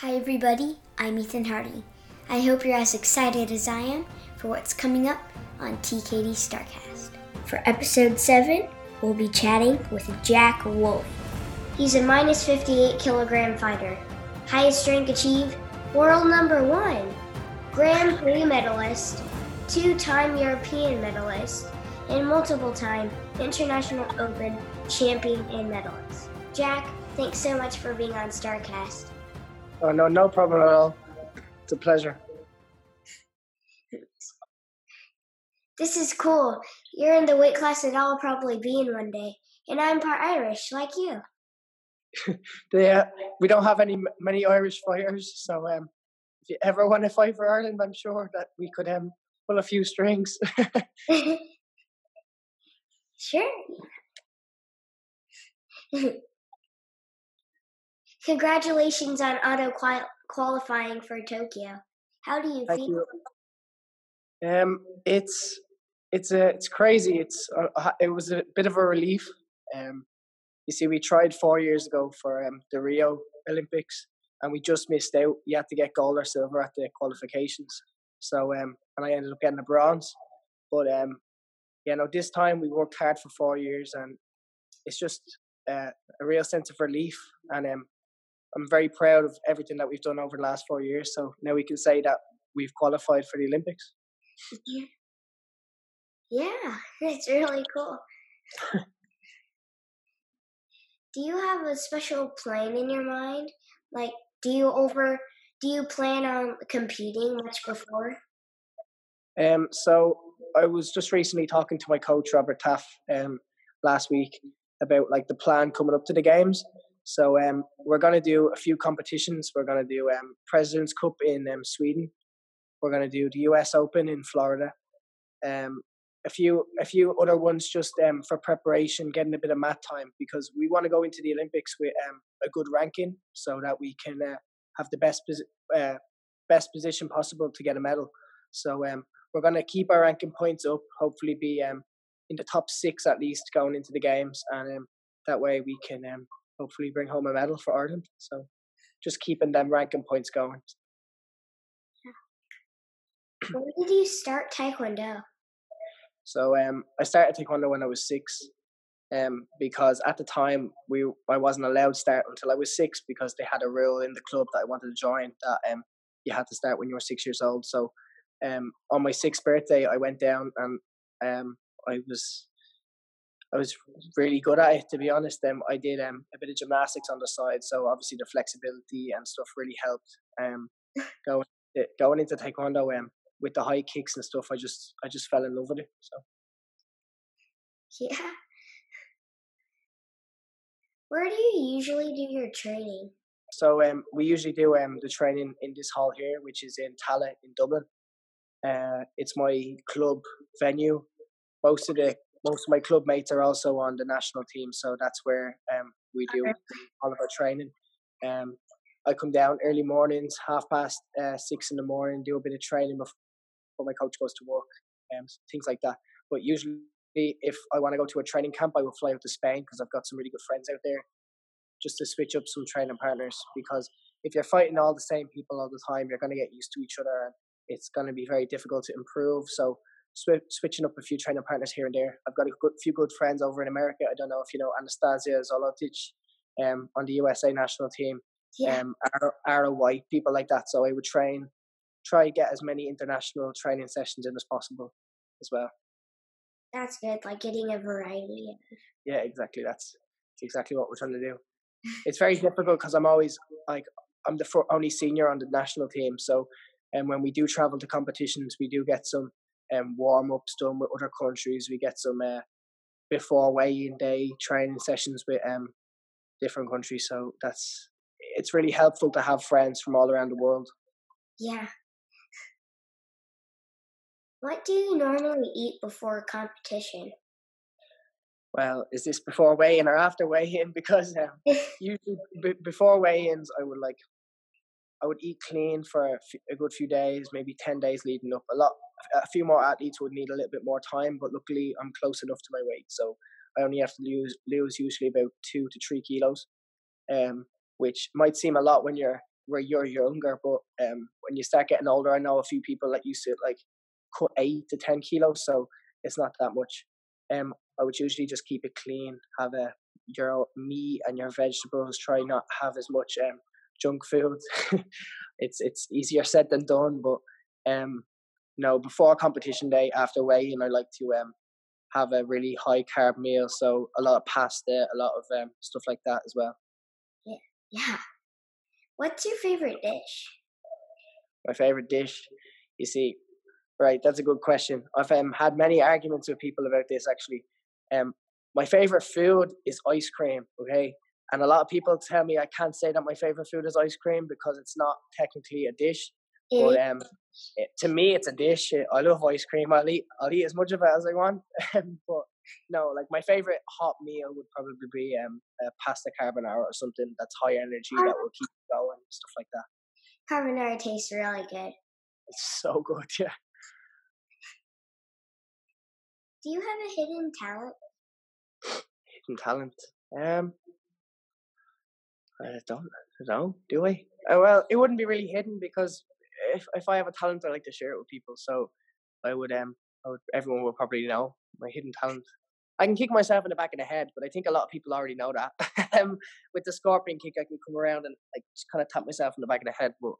Hi, everybody. I'm Ethan Hardy. I hope you're as excited as I am for what's coming up on TKD Starcast. For episode 7, we'll be chatting with Jack Wolf. He's a minus 58 kilogram fighter, highest rank achieved, world number one, Grand Prix medalist, two time European medalist, and multiple time International Open champion and medalist. Jack, thanks so much for being on StarCast. Oh, no, no problem at all. It's a pleasure. This is cool. You're in the weight class that I'll probably be in one day, and I'm part Irish, like you. Uh, we don't have any many Irish fighters, so um, if you ever want to fight for Ireland, I'm sure that we could um, pull a few strings. sure. Congratulations on auto qual- qualifying for Tokyo. How do you Thank feel? you. Um, it's it's a it's crazy. It's uh, it was a bit of a relief. Um, you see, we tried four years ago for um, the Rio Olympics, and we just missed out. You had to get gold or silver at the qualifications. So um, and I ended up getting a bronze. But um, you know, this time we worked hard for four years, and it's just uh, a real sense of relief. And um, I'm very proud of everything that we've done over the last four years. So now we can say that we've qualified for the Olympics. Yeah. Yeah, that's really cool. do you have a special plan in your mind? Like, do you over do you plan on competing much before? Um, so I was just recently talking to my coach Robert Taaffe um, last week about like the plan coming up to the games. So um, we're going to do a few competitions. We're going to do um, President's Cup in um, Sweden. We're going to do the U.S. Open in Florida. Um, a few a few other ones just um, for preparation, getting a bit of mat time because we want to go into the Olympics with um, a good ranking so that we can uh, have the best uh, best position possible to get a medal. So we're going to keep our ranking points up. Hopefully, be in the top six at least going into the games, and that way we can hopefully bring home a medal for Ireland. So just keeping them ranking points going. When did you start Taekwondo? So um, I started taekwondo when I was six, um, because at the time we I wasn't allowed to start until I was six because they had a rule in the club that I wanted to join that um you had to start when you were six years old. So um on my sixth birthday I went down and um I was I was really good at it to be honest. Um I did um a bit of gymnastics on the side, so obviously the flexibility and stuff really helped. Um going going into taekwondo um with the high kicks and stuff, I just I just fell in love with it. So Yeah. Where do you usually do your training? so um we usually do um the training in this hall here, which is in Tallaght in Dublin. Uh, it's my club venue. Most of the most of my club mates are also on the national team, so that's where um we do all of our training. Um, I come down early mornings, half past uh, six in the morning, do a bit of training before my coach goes to work, um, things like that. But usually, if I want to go to a training camp, I will fly out to Spain because I've got some really good friends out there, just to switch up some training partners. Because if you're fighting all the same people all the time, you're going to get used to each other, and it's going to be very difficult to improve. So swi- switching up a few training partners here and there. I've got a good few good friends over in America. I don't know if you know Anastasia Zolotic um, on the USA national team, Yeah. um, Ara, Ara White, people like that. So I would train, try get as many international training sessions in as possible as well. That's good, like getting a variety. Yeah, exactly. That's, that's exactly what we're trying to do. It's very difficult because I'm always like I'm the only senior on the national team. So, and when we do travel to competitions, we do get some um, warm ups done with other countries. We get some uh, before weigh-in day training sessions with um, different countries. So that's it's really helpful to have friends from all around the world. Yeah. What do you normally eat before a competition? Well, is this before weigh-in or after weigh-in? Because um, usually b- before weigh-ins, I would like I would eat clean for a, f- a good few days, maybe ten days leading up. A lot, a few more athletes would need a little bit more time, but luckily I'm close enough to my weight, so I only have to lose lose usually about two to three kilos, um, which might seem a lot when you're where you're younger, but um, when you start getting older, I know a few people that used to like cut eight to ten kilos, so it's not that much. Um, I would usually just keep it clean, have a your meat and your vegetables. Try not have as much um, junk food. it's it's easier said than done, but um, you know, before competition day, after weighing, I like to um have a really high carb meal, so a lot of pasta, a lot of um stuff like that as well. Yeah, yeah. What's your favorite dish? My favorite dish, you see, right? That's a good question. I've um, had many arguments with people about this actually. Um, my favorite food is ice cream. Okay, and a lot of people tell me I can't say that my favorite food is ice cream because it's not technically a dish. But um, it, to me, it's a dish. I love ice cream. I'll eat, I'll eat as much of it as I want. but no, like my favorite hot meal would probably be um, a pasta carbonara or something that's high energy that will keep going, stuff like that. Carbonara tastes really good. It's so good, yeah. Do you have a hidden talent? Hidden talent? Um, I don't, I don't know. Do I? Uh, well, it wouldn't be really hidden because if if I have a talent, I like to share it with people. So I would um, I would, everyone would probably know my hidden talent. I can kick myself in the back of the head, but I think a lot of people already know that. um, with the scorpion kick, I can come around and like just kind of tap myself in the back of the head. But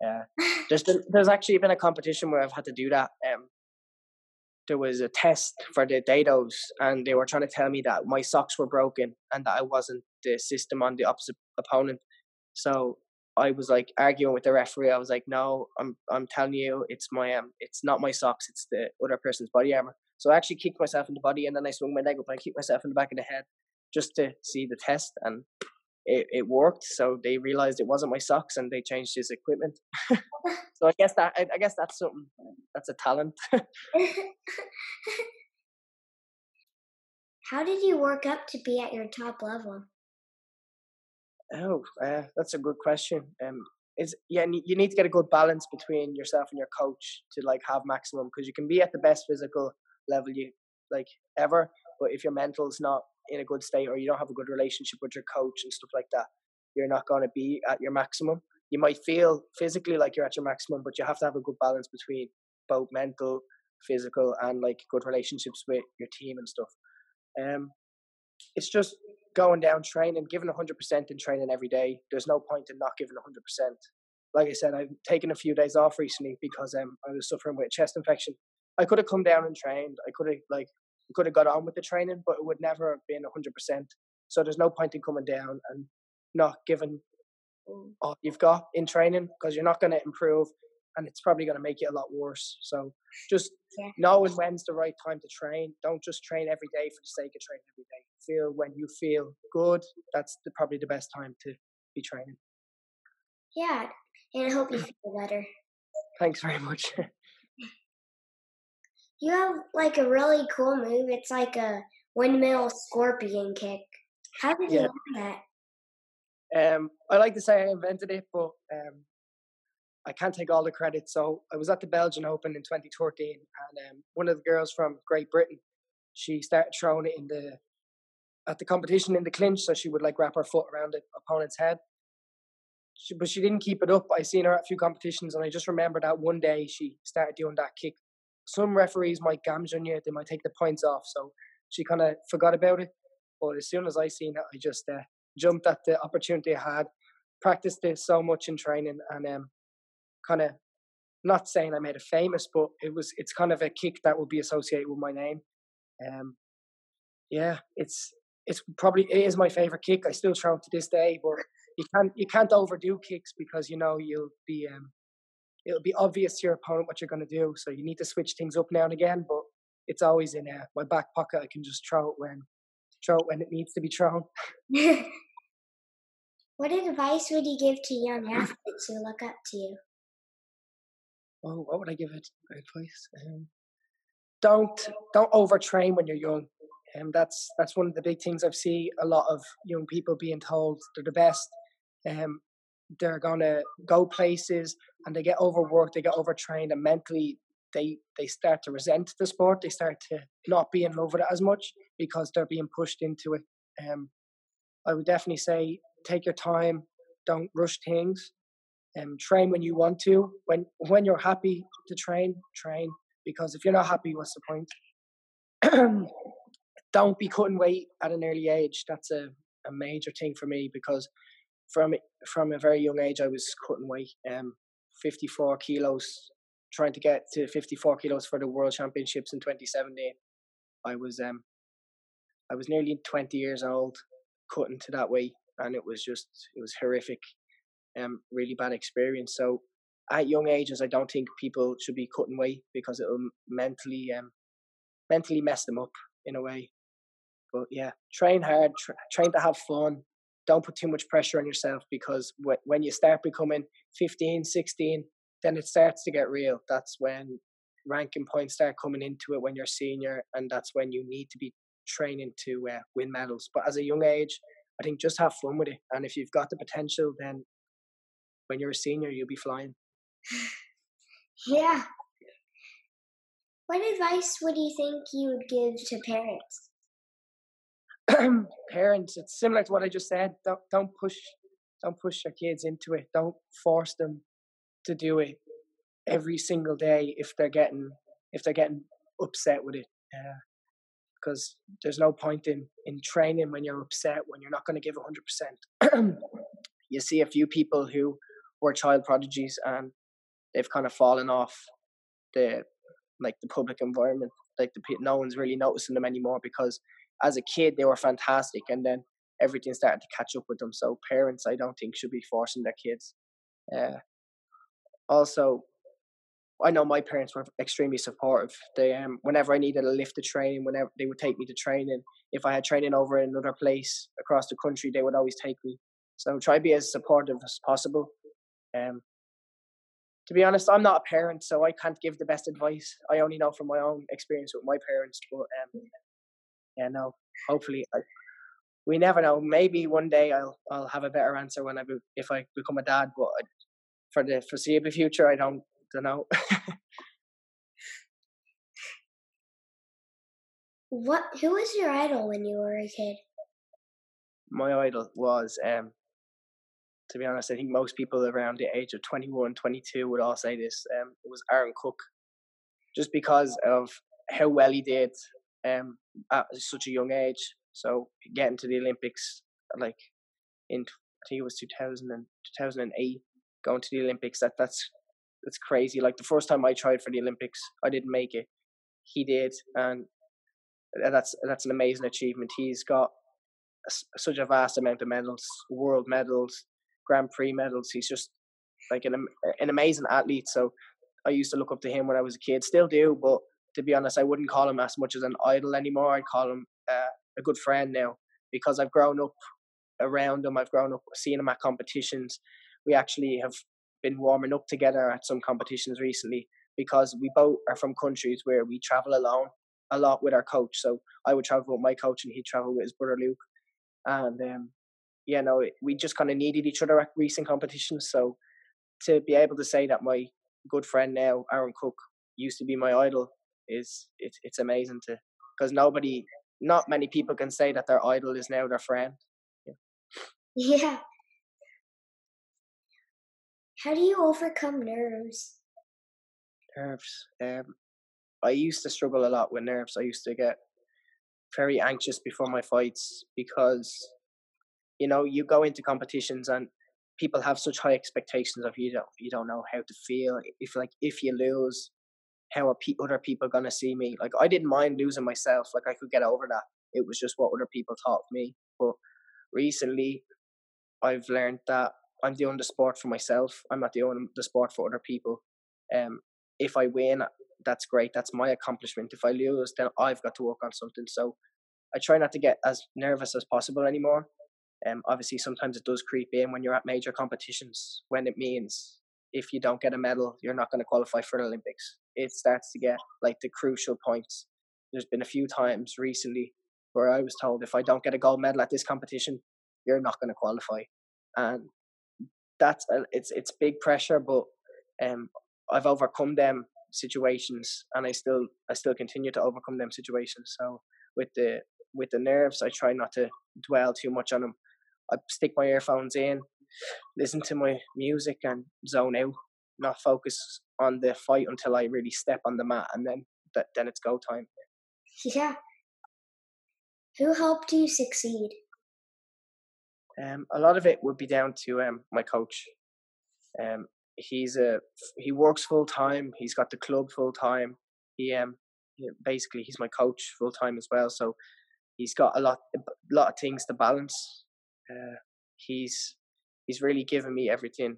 yeah, uh, there's there's actually been a competition where I've had to do that. Um, there was a test for the Daedos, and they were trying to tell me that my socks were broken and that I wasn't the system on the opposite opponent. So I was like arguing with the referee. I was like, "No, I'm I'm telling you, it's my um, it's not my socks. It's the other person's body armor." So I actually kicked myself in the body, and then I swung my leg up and I kicked myself in the back of the head just to see the test, and it, it worked. So they realized it wasn't my socks, and they changed his equipment. so I guess that I, I guess that's something. That's a talent. How did you work up to be at your top level? Oh, uh, that's a good question. Um, is yeah, you need to get a good balance between yourself and your coach to like have maximum because you can be at the best physical level you like ever, but if your mental is not in a good state or you don't have a good relationship with your coach and stuff like that, you're not going to be at your maximum. You might feel physically like you're at your maximum, but you have to have a good balance between both mental, physical, and like good relationships with your team and stuff. Um, it's just going down training, giving 100% in training every day. There's no point in not giving 100%. Like I said, I've taken a few days off recently because um, I was suffering with a chest infection. I could have come down and trained. I could have like could have got on with the training, but it would never have been 100%. So there's no point in coming down and not giving all you've got in training because you're not going to improve and it's probably going to make it a lot worse. So just yeah. knowing when's the right time to train. Don't just train every day for the sake of training every day. Feel when you feel good. That's the, probably the best time to be training. Yeah, and I hope you feel better. Thanks very much. you have like a really cool move. It's like a windmill scorpion kick. How did you yeah. learn that? Um, I like to say I invented it, but um, I can't take all the credit. So I was at the Belgian Open in 2013, and um, one of the girls from Great Britain, she started throwing it in the at the competition in the clinch, so she would like wrap her foot around the opponent's head. She, but she didn't keep it up. I seen her at a few competitions, and I just remember that one day she started doing that kick. Some referees might gamjeom on you; they might take the points off. So she kind of forgot about it. But as soon as I seen it, I just uh, jumped at the opportunity I had. Practiced it so much in training, and um, kind of not saying I made it famous, but it was it's kind of a kick that will be associated with my name. Um, yeah, it's it's probably it is my favorite kick. I still throw it to this day, but you can't you can't overdo kicks because you know you'll be um it'll be obvious to your opponent what you're going to do. So you need to switch things up now and again, but it's always in uh, my back pocket. I can just throw it when throw it when it needs to be thrown. what advice would you give to young athletes who look up to you? oh, what would I give it advice? Um, don't don't overtrain when you're young. And um, that's that's one of the big things I've seen a lot of young people being told they're the best. Um, they're gonna go places and they get overworked, they get overtrained, and mentally they they start to resent the sport. They start to not be in love with it as much because they're being pushed into it. Um, I would definitely say take your time, don't rush things, Um, train when you want to. When when you're happy to train, train. Because if you're not happy, what's the point? Don't be cutting weight at an early age. That's a, a major thing for me because from from a very young age I was cutting weight. Um, 54 kilos, trying to get to 54 kilos for the World Championships in 2017. I was um, I was nearly 20 years old, cutting to that weight, and it was just it was horrific, um, really bad experience. So at young ages, I don't think people should be cutting weight because it'll mentally um, mentally mess them up in a way. But yeah, train hard, tra- train to have fun. Don't put too much pressure on yourself because wh- when you start becoming 15, 16, then it starts to get real. That's when ranking points start coming into it when you're senior, and that's when you need to be training to uh, win medals. But as a young age, I think just have fun with it, and if you've got the potential, then when you're a senior, you'll be flying. Yeah. What advice would you think you would give to parents? parents, it's similar to what I just said. Don't don't push don't push your kids into it. Don't force them to do it every single day if they're getting if they're getting upset with it. Because uh, there's no point in in training when you're upset when you're not going to give hundred percent. You see a few people who were child prodigies and they've kind of fallen off the like the public environment. Like the no one's really noticing them anymore because as a kid they were fantastic and then everything started to catch up with them. So parents, I don't think, should be forcing their kids. Uh, also, I know my parents were extremely supportive. They um, whenever I needed a lift to train, whenever they would take me to training. If I had training over in another place across the country, they would always take me. So try to be as supportive as possible. Um, to be honest, I'm not a parent, so I can't give the best advice. I only know from my own experience with my parents. But um, yeah, no. Hopefully, I, we never know. Maybe one day I'll I'll have a better answer when I be, if I become a dad. But for the foreseeable future, I don't don't know. what? Who was your idol when you were a kid? My idol was, um, to be honest, I think most people around the age of 21, 22 would all say this. Um, it was Aaron Cook, just because of how well he did um, at such a young age. So getting to the Olympics, like in I think it was 2000 and 2008, going to the Olympics. That that's that's crazy. Like the first time I tried for the Olympics, I didn't make it. He did, and that's that's an amazing achievement. He's got such a vast amount of medals, world medals, Grand Prix medals. He's just like an an amazing athlete. So I used to look up to him when I was a kid, still do, but to be honest, I wouldn't call him as much as an idol anymore. I call him uh, a good friend now because I've grown up around him. I've grown up seeing him at competitions. We actually have been warming up together at some competitions recently because we both are from countries where we travel alone a lot with our coach. So I would travel with my coach and he'd travel with his brother Luke. And um, yeah, no, we just kind of needed each other at recent competitions. So to be able to say that my good friend now, Aaron Cook, used to be my idol is it's it's amazing to because nobody, not many people can say that their idol is now their friend. Yeah. yeah. How do you overcome nerves? Nerves. Um, I used to struggle a lot with nerves. I used to get very anxious before my fights because, you know, you go into competitions and people have such high expectations of you. Don't you don't know how to feel if like if you lose, how are pe- other people gonna see me? Like I didn't mind losing myself. Like I could get over that. It was just what other people thought of me. But recently, I've learned that I'm doing the sport for myself. I'm not doing the sport for other people. Um, if I win, that's great. That's my accomplishment. If I lose, then I've got to work on something. So I try not to get as nervous as possible anymore. Um, obviously, sometimes it does creep in when you're at major competitions when it means if you don't get a medal, you're not going to qualify for the Olympics. It starts to get like the crucial points. There's been a few times recently where I was told if I don't get a gold medal at this competition, you're not going to qualify, and that's a, it's it's big pressure. But um, I've overcome them situations, and I still I still continue to overcome them situations. So with the with the nerves, I try not to dwell too much on them. I stick my earphones in, listen to my music and zone out, not focus on the fight until I really step on the mat, and then that then it's go time. Yeah. Who helped you succeed? Um, a lot of it would be down to um, my coach. Um, he's a he works full time. He's got the club full time. He um basically he's my coach full time as well. So he's got a lot a lot of things to balance. Uh, he's he's really given me everything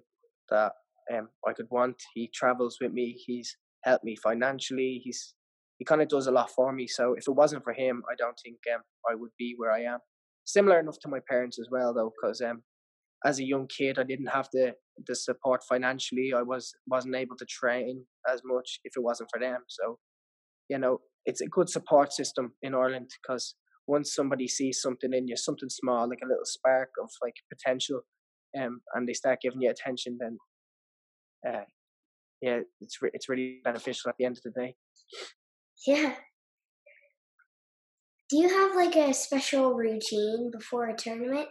that um I could want. He travels with me. He's helped me financially. He's he kind of does a lot for me. So if it wasn't for him, I don't think um I would be where I am. Similar enough to my parents as well, though, because um as a young kid, I didn't have the the support financially. I was wasn't able to train as much if it wasn't for them. So, you know, it's a good support system in Ireland because once somebody sees something in you, something small, like a little spark of like potential, um, and they start giving you attention, then, uh, yeah, it's re- it's really beneficial at the end of the day. Yeah. Do you have like a special routine before a tournament?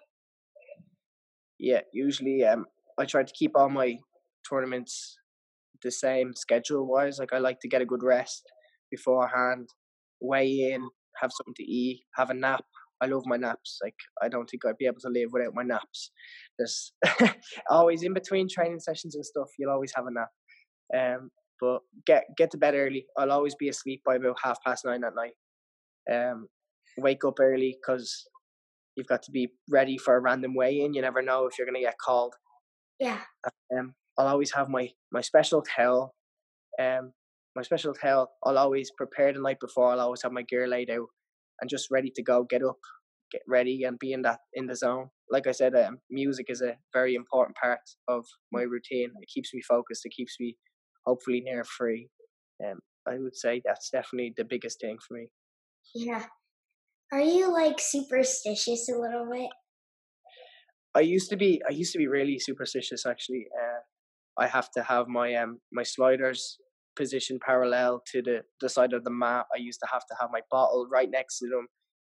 yeah, usually um, I try to keep all my tournaments the same schedule wise. Like I like to get a good rest beforehand, weigh in, have something to eat, have a nap. I love my naps. Like I don't think I'd be able to live without my naps. There's always in between training sessions and stuff. You'll always have a nap. Um, but get get to bed early. I'll always be asleep by about half past nine at night. Um, wake up early because you've got to be ready for a random weigh in. You never know if you're going to get called. Yeah. Um, I'll always have my my special towel. Um, my special towel. I'll always prepare the night before. I'll always have my gear laid out and just ready to go. Get up, get ready, and be in that in the zone. Like I said, um, music is a very important part of my routine. It keeps me focused. It keeps me hopefully near free. Um, I would say that's definitely the biggest thing for me. Yeah. Are you like superstitious a little bit? I used to be I used to be really superstitious actually. Uh, I have to have my um my sliders positioned parallel to the the side of the mat. I used to have to have my bottle right next to them.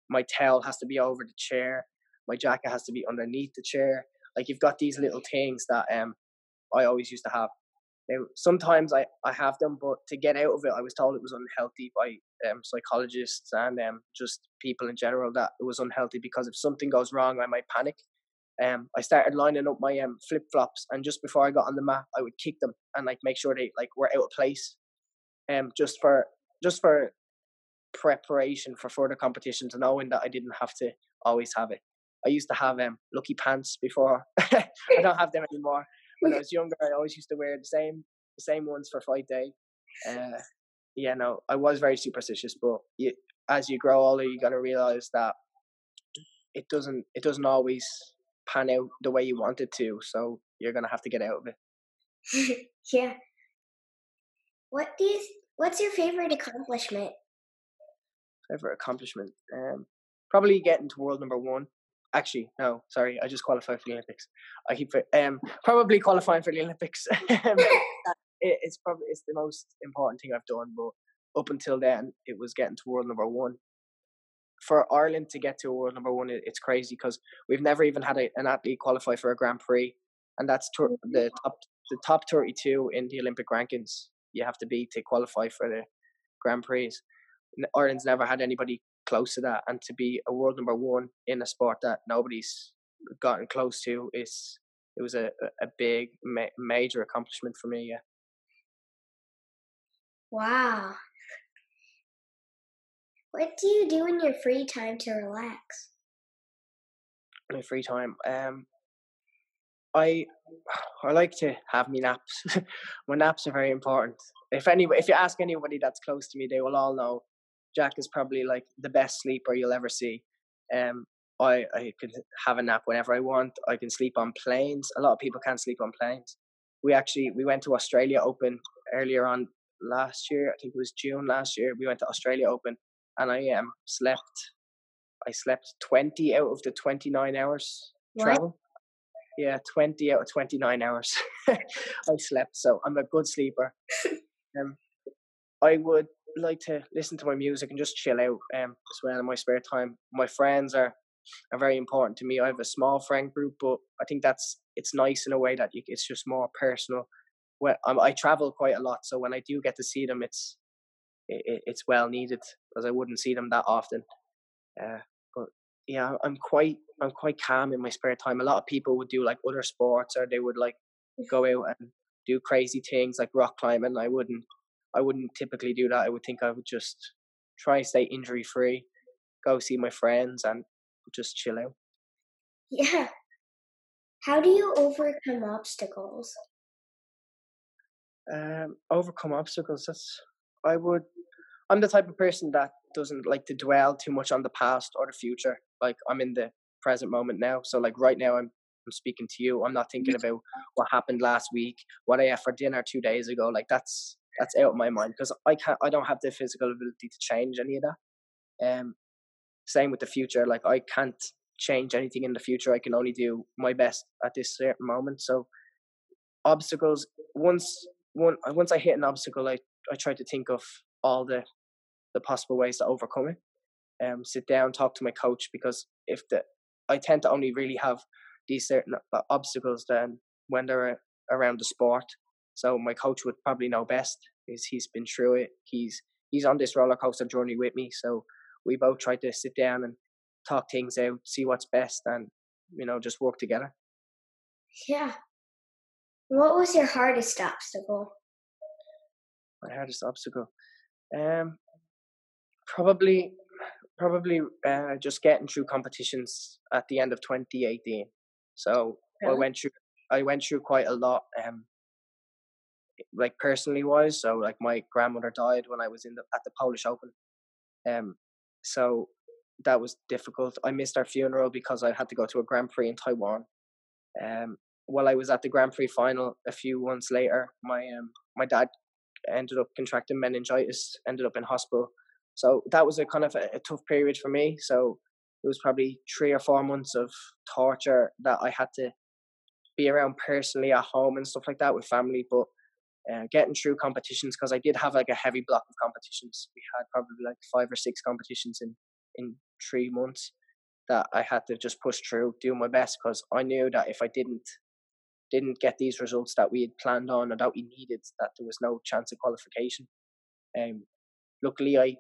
My towel has to be over the chair. My jacket has to be underneath the chair. Like you've got these little things that um I always used to have. Now, sometimes I, I have them, but to get out of it, I was told it was unhealthy by um, psychologists and um, just people in general that it was unhealthy because if something goes wrong, I might panic. Um, I started lining up my um, flip flops, and just before I got on the mat, I would kick them and like make sure they like were out of place, um, just for just for preparation for further competitions, knowing that I didn't have to always have it. I used to have um lucky pants before. I don't have them anymore. When I was younger, I always used to wear the same the same ones for fight day. Uh, yeah, no, I was very superstitious, but you, as you grow older, you gotta realize that it doesn't it doesn't always pan out the way you want it to. So you're gonna have to get out of it. yeah. What do you? What's your favorite accomplishment? Favorite accomplishment? Um, probably getting to world number one. Actually, no, sorry, I just qualified for the Olympics. I keep um probably qualifying for the Olympics. it, it's probably it's the most important thing I've done. But up until then, it was getting to world number one. For Ireland to get to world number one, it's crazy because we've never even had a, an athlete qualify for a Grand Prix, and that's the mm-hmm. top the top thirty two in the Olympic rankings. You have to be to qualify for the Grand Prix. Ireland's never had anybody close to that, and to be a world number one in a sport that nobody's gotten close to is it was a a big ma- major accomplishment for me. Yeah. Wow. What do you do in your free time to relax? My free time, um, I I like to have me naps. my naps are very important. If any, if you ask anybody that's close to me, they will all know Jack is probably like the best sleeper you'll ever see. Um, I I can have a nap whenever I want. I can sleep on planes. A lot of people can't sleep on planes. We actually we went to Australia Open earlier on last year. I think it was June last year. We went to Australia Open, and I um slept. I slept twenty out of the twenty nine hours What? travel. Yeah, twenty out of twenty nine hours. I slept, so I'm a good sleeper. Um, I would like to listen to my music and just chill out um as well in my spare time. My friends are are very important to me. I have a small friend group, but I think that's it's nice in a way that you, it's just more personal. Well, I travel quite a lot, so when I do get to see them, it's it, it's well needed because I wouldn't see them that often. Uh, but yeah, I'm quite I'm quite calm in my spare time. A lot of people would do like other sports, or they would like go out and do crazy things like rock climbing. I wouldn't I wouldn't typically do that. I would think I would just try and stay injury free, go see my friends, and just chill out. Yeah. How do you overcome obstacles? Um, overcome obstacles. That's I would. I'm the type of person that doesn't like to dwell too much on the past or the future. Like I'm in the present moment now. So like right now, I'm I'm speaking to you. I'm not thinking about what happened last week, what I ate for dinner two days ago. Like that's that's out of my mind because I can't. I don't have the physical ability to change any of that. Um, same with the future. Like I can't change anything in the future. I can only do my best at this certain moment. So obstacles. Once one once I hit an obstacle, I I try to think of all the the possible ways to overcome it. Um, sit down, talk to my coach because if the I tend to only really have these certain uh, obstacles then when they're around the sport. So my coach would probably know best. Is he's been through it. He's he's on this roller coaster journey with me. So we both try to sit down and talk things out, see what's best, and you know just work together. Yeah. What was your hardest obstacle? My hardest obstacle, um, probably probably uh, just getting through competitions at the end of 2018. So I went through I went through quite a lot, um, like personally wise. So like my grandmother died when I was in the at the Polish Open, um, so that was difficult. I missed our funeral because I had to go to a Grand Prix in Taiwan. Um, while I was at the Grand Prix final a few months later, my um my dad ended up contracting meningitis, ended up in hospital. So that was a kind of a, a tough period for me. So it was probably three or four months of torture that I had to be around personally at home and stuff like that with family. But uh, getting through competitions because I did have like a heavy block of competitions. We had probably like five or six competitions in in three months that I had to just push through, do my best because I knew that if I didn't didn't get these results that we had planned on or that we needed, that there was no chance of qualification. Um, luckily I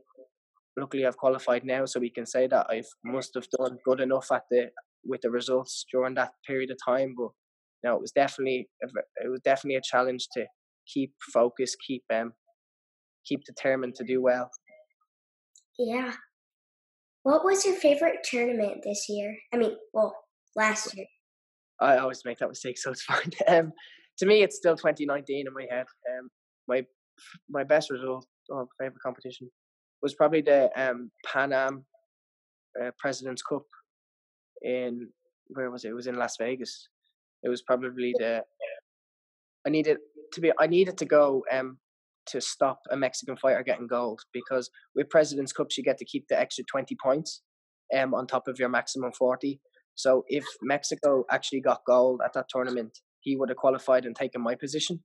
luckily I've qualified now, so we can say that I must have done good enough at the with the results during that period of time. But know, it was definitely it was definitely a challenge to keep focused, keep um, keep determined to do well. Yeah. What was your favorite tournament this year? I mean, well, last year. I always make that mistake, so it's fine. Um, to me, it's still 2019 in my head. Um, my my best result or favorite competition was probably the um, Pan Am uh, President's Cup in where was it? It was in Las Vegas. It was probably the I needed to be I needed to go um to stop a Mexican fighter getting gold because with President's Cups you get to keep the extra twenty points um on top of your maximum forty. So if Mexico actually got gold at that tournament, he would have qualified and taken my position.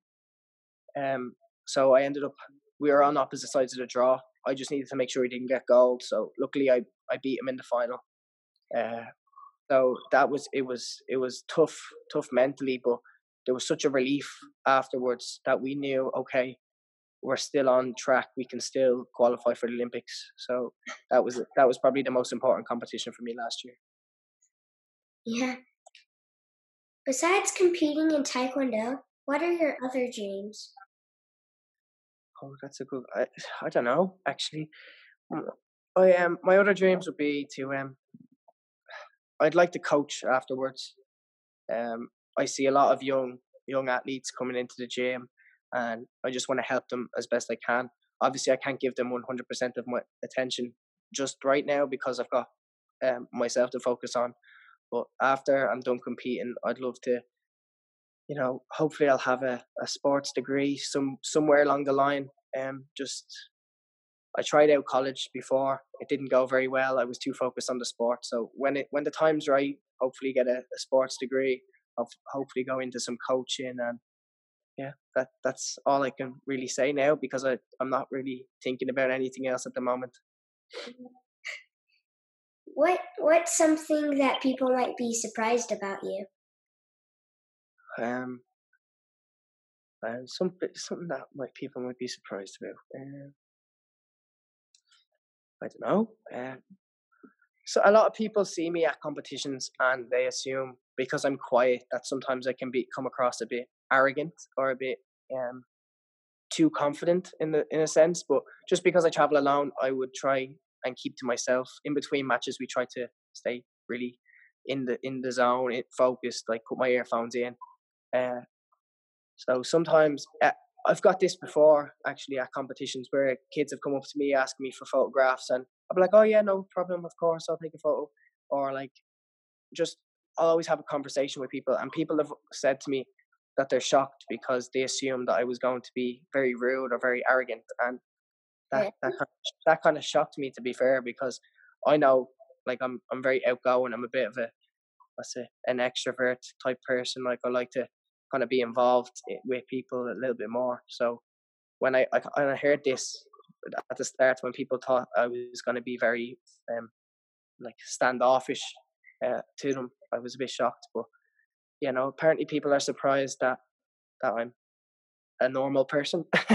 Um so I ended up we were on opposite sides of the draw I just needed to make sure he didn't get gold. So luckily, I I beat him in the final. Uh, so that was it was it was tough tough mentally, but there was such a relief afterwards that we knew okay, we're still on track. We can still qualify for the Olympics. So that was that was probably the most important competition for me last year. Yeah. Besides competing in Taekwondo, what are your other dreams? Oh, that's a good. I, I don't know actually. Mm, I um my other dreams would be to um. I'd like to coach afterwards. Um, I see a lot of young young athletes coming into the gym, and I just want to help them as best I can. Obviously, I can't give them one hundred percent of my attention just right now because I've got um, myself to focus on. But after I'm done competing, I'd love to you know, hopefully I'll have a, a sports degree some somewhere along the line. Um, just I tried out college before. It didn't go very well. I was too focused on the sport. So when it when the time's right, hopefully get a, a sports degree. I'll hopefully go into some coaching and yeah, that that's all I can really say now because I I'm not really thinking about anything else at the moment. What what's something that people might be surprised about you? Um, uh, some something that might people might be surprised about. Um, I don't know. Um, so a lot of people see me at competitions and they assume because I'm quiet that sometimes I can be come across a bit arrogant or a bit um too confident in the in a sense. But just because I travel alone, I would try and keep to myself. In between matches, we try to stay really in the in the zone, it focused, like put my earphones in. Uh, so sometimes uh, I've got this before actually at competitions where kids have come up to me asking me for photographs, and I'm like, oh yeah, no problem, of course, I'll take a photo. Or like, just I'll always have a conversation with people, and people have said to me that they're shocked because they assumed that I was going to be very rude or very arrogant, and that that kind of, that kind of shocked me to be fair because I know like I'm I'm very outgoing. I'm a bit of a what's it an extrovert type person. Like I like to kind of be involved with people a little bit more. So when I I, I heard this at the start, when people thought I was going to be very um like standoffish uh, to them, I was a bit shocked. But you know, apparently people are surprised that that I'm a normal person.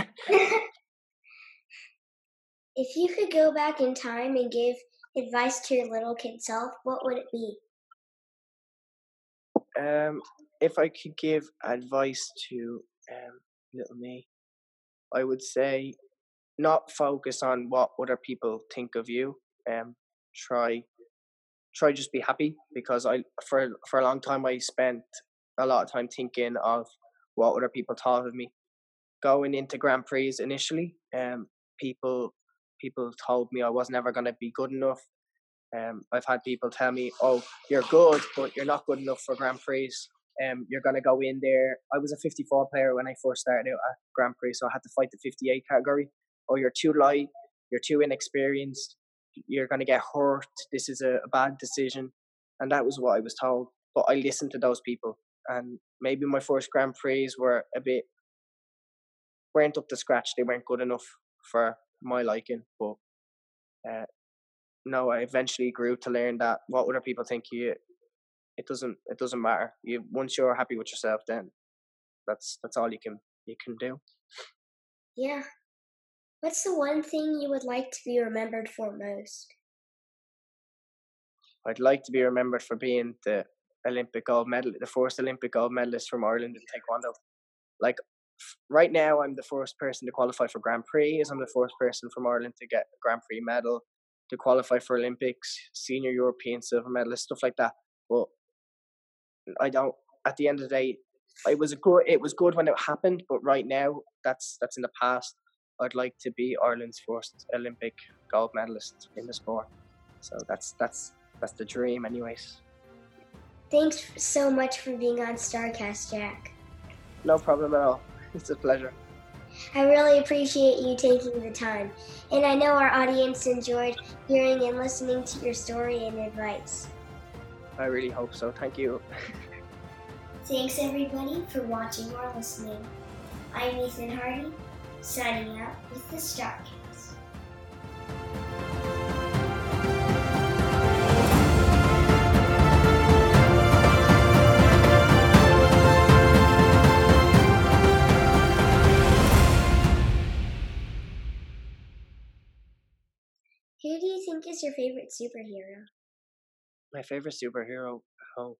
if you could go back in time and give advice to your little kid self, what would it be? Um, if I could give advice to um, little me, I would say not focus on what other people think of you. Um, try, try just be happy because I for for a long time I spent a lot of time thinking of what other people thought of me. Going into Grand Prix initially, um, people people told me I was never going to be good enough. Um, I've had people tell me, "Oh, you're good, but you're not good enough for Grand Prix. Um, you're going to go in there." I was a 54 player when I first started out at Grand Prix, so I had to fight the 58 category. Oh, you're too light. You're too inexperienced. You're going to get hurt. This is a, a bad decision, and that was what I was told. But I listened to those people, and maybe my first Grand Prix were a bit weren't up to scratch. They weren't good enough for my liking, but uh, no, I eventually grew to learn that what other people think you, it doesn't it doesn't matter. You once you're happy with yourself, then that's that's all you can you can do. Yeah. What's the one thing you would like to be remembered for most? I'd like to be remembered for being the Olympic gold medal, the first Olympic gold medalist from Ireland in Taekwondo. Like right now, I'm the first person to qualify for Grand Prix. As I'm the first person from Ireland to get a Grand Prix medal, to qualify for Olympics, senior European silver medalist, stuff like that. But I don't. At the end of the day, it was a good. It was good when it happened, but right now, that's that's in the past. I'd like to be Ireland's first Olympic gold medalist in the sport. So that's that's that's the dream, anyways. Thanks so much for being on Starcast, Jack. No problem at all. It's a pleasure. I really appreciate you taking the time, and I know our audience enjoyed hearing and listening to your story and advice. I really hope so. Thank you. Thanks, everybody, for watching or listening. I'm Ethan Hardy, signing out with the Starcast. Who do you think is your favorite superhero? My favorite superhero, oh,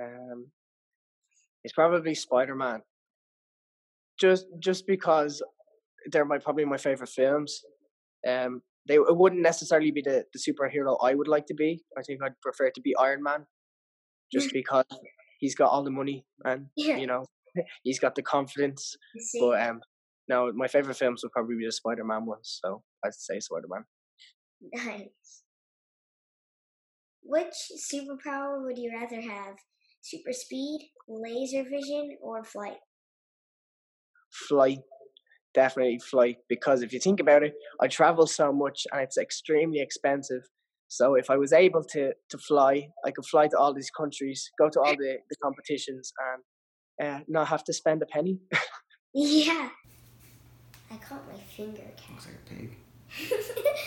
um, is probably Spider Man. Just just because they're my probably my favorite films. Um, they it wouldn't necessarily be the, the superhero I would like to be. I think I'd prefer to be Iron Man, just because he's got all the money and yeah. you know he's got the confidence. But um, no, my favorite films would probably be the Spider Man ones. So I'd say Spider Man. Nice. Which superpower would you rather have? Super speed, laser vision, or flight? Flight. Definitely flight. Because if you think about it, I travel so much and it's extremely expensive. So if I was able to, to fly, I could fly to all these countries, go to all the, the competitions, and uh, not have to spend a penny. yeah. I caught my finger, cat. Looks like a pig.